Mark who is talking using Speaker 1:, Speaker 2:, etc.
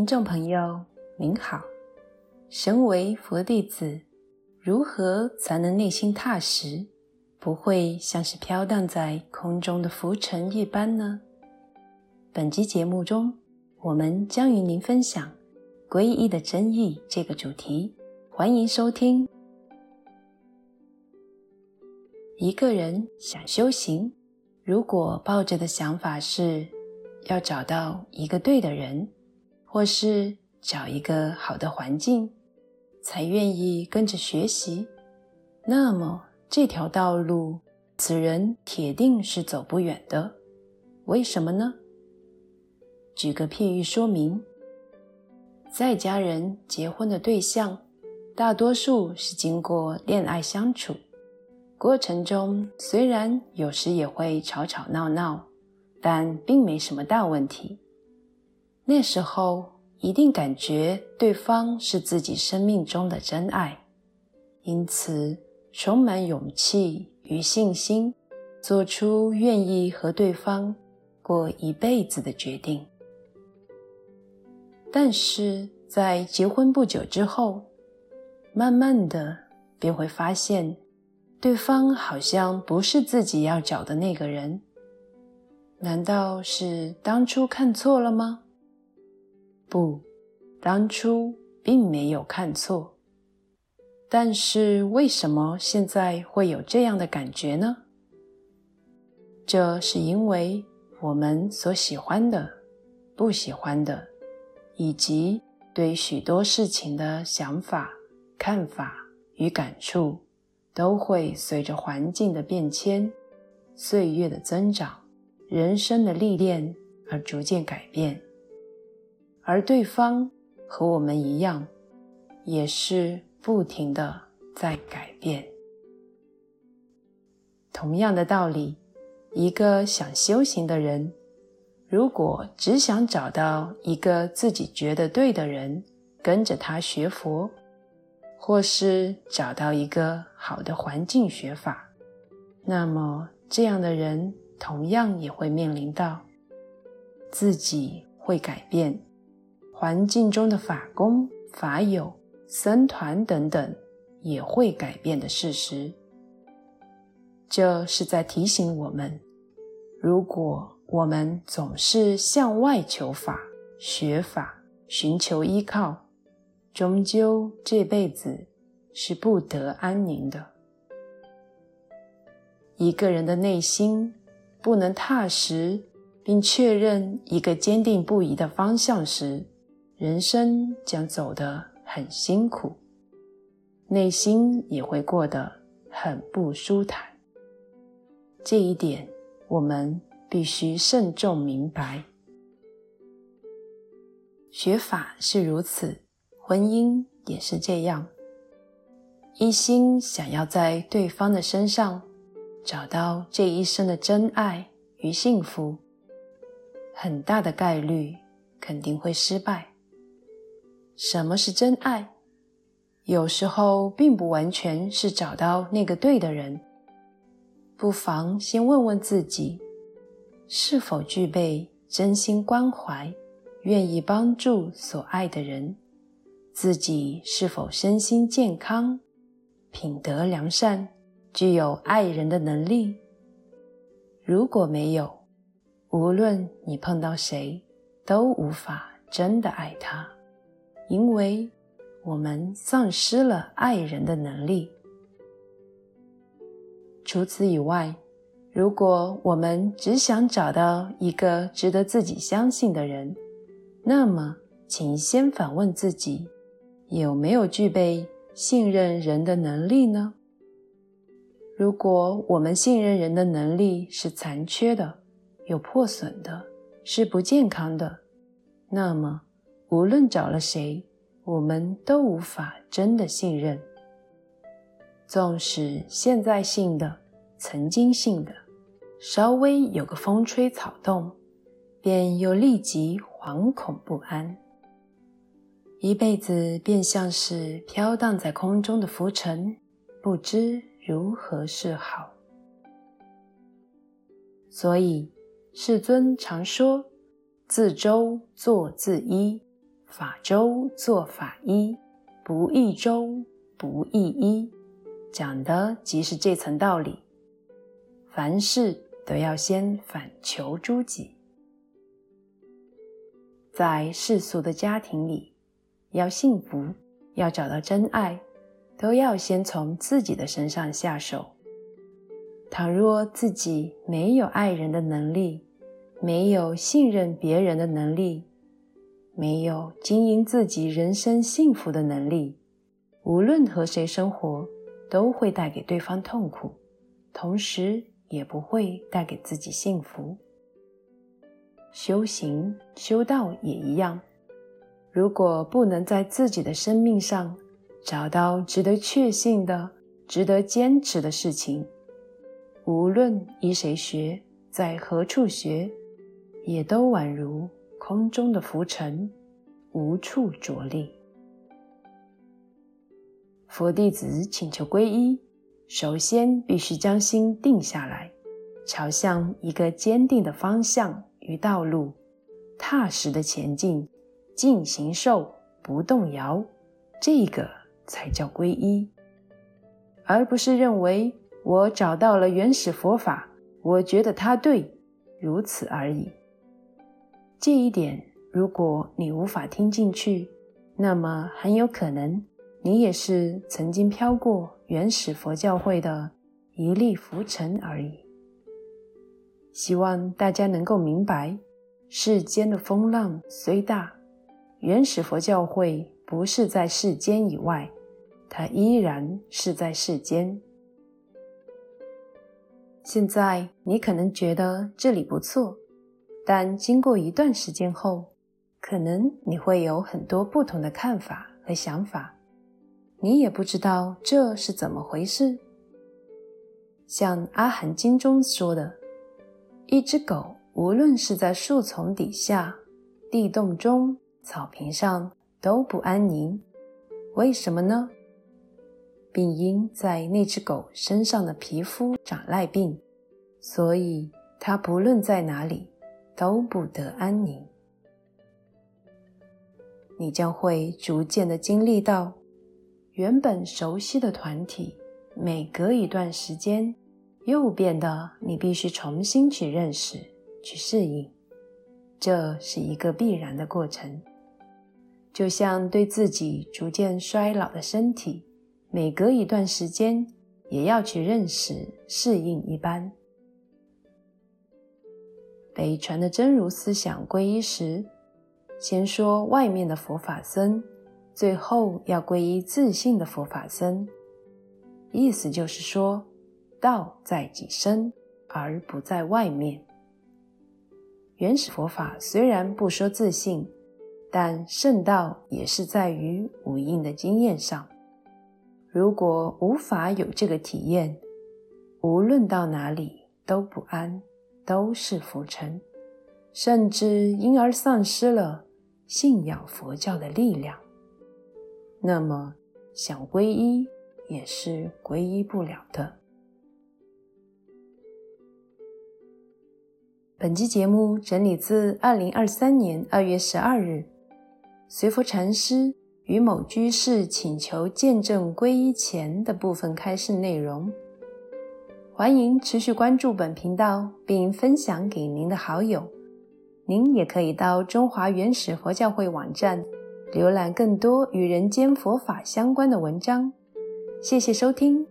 Speaker 1: 听众朋友，您好。身为佛弟子，如何才能内心踏实，不会像是飘荡在空中的浮尘一般呢？本集节目中，我们将与您分享“皈依的真义”这个主题。欢迎收听。一个人想修行，如果抱着的想法是要找到一个对的人，或是找一个好的环境，才愿意跟着学习，那么这条道路，此人铁定是走不远的。为什么呢？举个譬喻说明，在家人结婚的对象，大多数是经过恋爱相处。过程中虽然有时也会吵吵闹闹，但并没什么大问题。那时候一定感觉对方是自己生命中的真爱，因此充满勇气与信心，做出愿意和对方过一辈子的决定。但是在结婚不久之后，慢慢的便会发现。对方好像不是自己要找的那个人，难道是当初看错了吗？不，当初并没有看错。但是为什么现在会有这样的感觉呢？这是因为我们所喜欢的、不喜欢的，以及对许多事情的想法、看法与感触。都会随着环境的变迁、岁月的增长、人生的历练而逐渐改变，而对方和我们一样，也是不停的在改变。同样的道理，一个想修行的人，如果只想找到一个自己觉得对的人，跟着他学佛。或是找到一个好的环境学法，那么这样的人同样也会面临到自己会改变，环境中的法公、法友、僧团等等也会改变的事实。这是在提醒我们：如果我们总是向外求法、学法、寻求依靠。终究这辈子是不得安宁的。一个人的内心不能踏实，并确认一个坚定不移的方向时，人生将走得很辛苦，内心也会过得很不舒坦。这一点我们必须慎重明白。学法是如此。婚姻也是这样，一心想要在对方的身上找到这一生的真爱与幸福，很大的概率肯定会失败。什么是真爱？有时候并不完全是找到那个对的人，不妨先问问自己，是否具备真心关怀、愿意帮助所爱的人。自己是否身心健康、品德良善、具有爱人的能力？如果没有，无论你碰到谁，都无法真的爱他，因为我们丧失了爱人的能力。除此以外，如果我们只想找到一个值得自己相信的人，那么请先反问自己。有没有具备信任人的能力呢？如果我们信任人的能力是残缺的、有破损的、是不健康的，那么无论找了谁，我们都无法真的信任。纵使现在信的、曾经信的，稍微有个风吹草动，便又立即惶恐不安。一辈子便像是飘荡在空中的浮尘，不知如何是好。所以，世尊常说：“自周作自依，法周作法一，不异周，不异一，讲的即是这层道理。凡事都要先反求诸己，在世俗的家庭里，要幸福，要找到真爱，都要先从自己的身上下手。倘若自己没有爱人的能力，没有信任别人的能力，没有经营自己人生幸福的能力，无论和谁生活，都会带给对方痛苦，同时也不会带给自己幸福。修行修道也一样，如果不能在自己的生命上找到值得确信的、值得坚持的事情，无论依谁学，在何处学，也都宛如空中的浮尘，无处着力。佛弟子请求皈依，首先必须将心定下来，朝向一个坚定的方向与道路，踏实的前进，尽行受，不动摇，这个才叫皈依，而不是认为。我找到了原始佛法，我觉得它对，如此而已。这一点，如果你无法听进去，那么很有可能你也是曾经飘过原始佛教会的一粒浮尘而已。希望大家能够明白，世间的风浪虽大，原始佛教会不是在世间以外，它依然是在世间。现在你可能觉得这里不错，但经过一段时间后，可能你会有很多不同的看法和想法，你也不知道这是怎么回事。像《阿含经》中说的，一只狗无论是在树丛底下、地洞中、草坪上都不安宁，为什么呢？病因在那只狗身上的皮肤长癞病，所以它不论在哪里都不得安宁。你将会逐渐的经历到，原本熟悉的团体，每隔一段时间又变得你必须重新去认识、去适应，这是一个必然的过程，就像对自己逐渐衰老的身体。每隔一段时间，也要去认识、适应一般。北传的真如思想皈依时，先说外面的佛法僧，最后要皈依自信的佛法僧。意思就是说，道在己身，而不在外面。原始佛法虽然不说自信，但圣道也是在于无印的经验上。如果无法有这个体验，无论到哪里都不安，都是浮尘，甚至因而丧失了信仰佛教的力量。那么，想皈依也是皈依不了的。本期节目整理自二零二三年二月十二日，随佛禅师。与某居士请求见证皈依前的部分开示内容，欢迎持续关注本频道，并分享给您的好友。您也可以到中华原始佛教会网站浏览更多与人间佛法相关的文章。谢谢收听。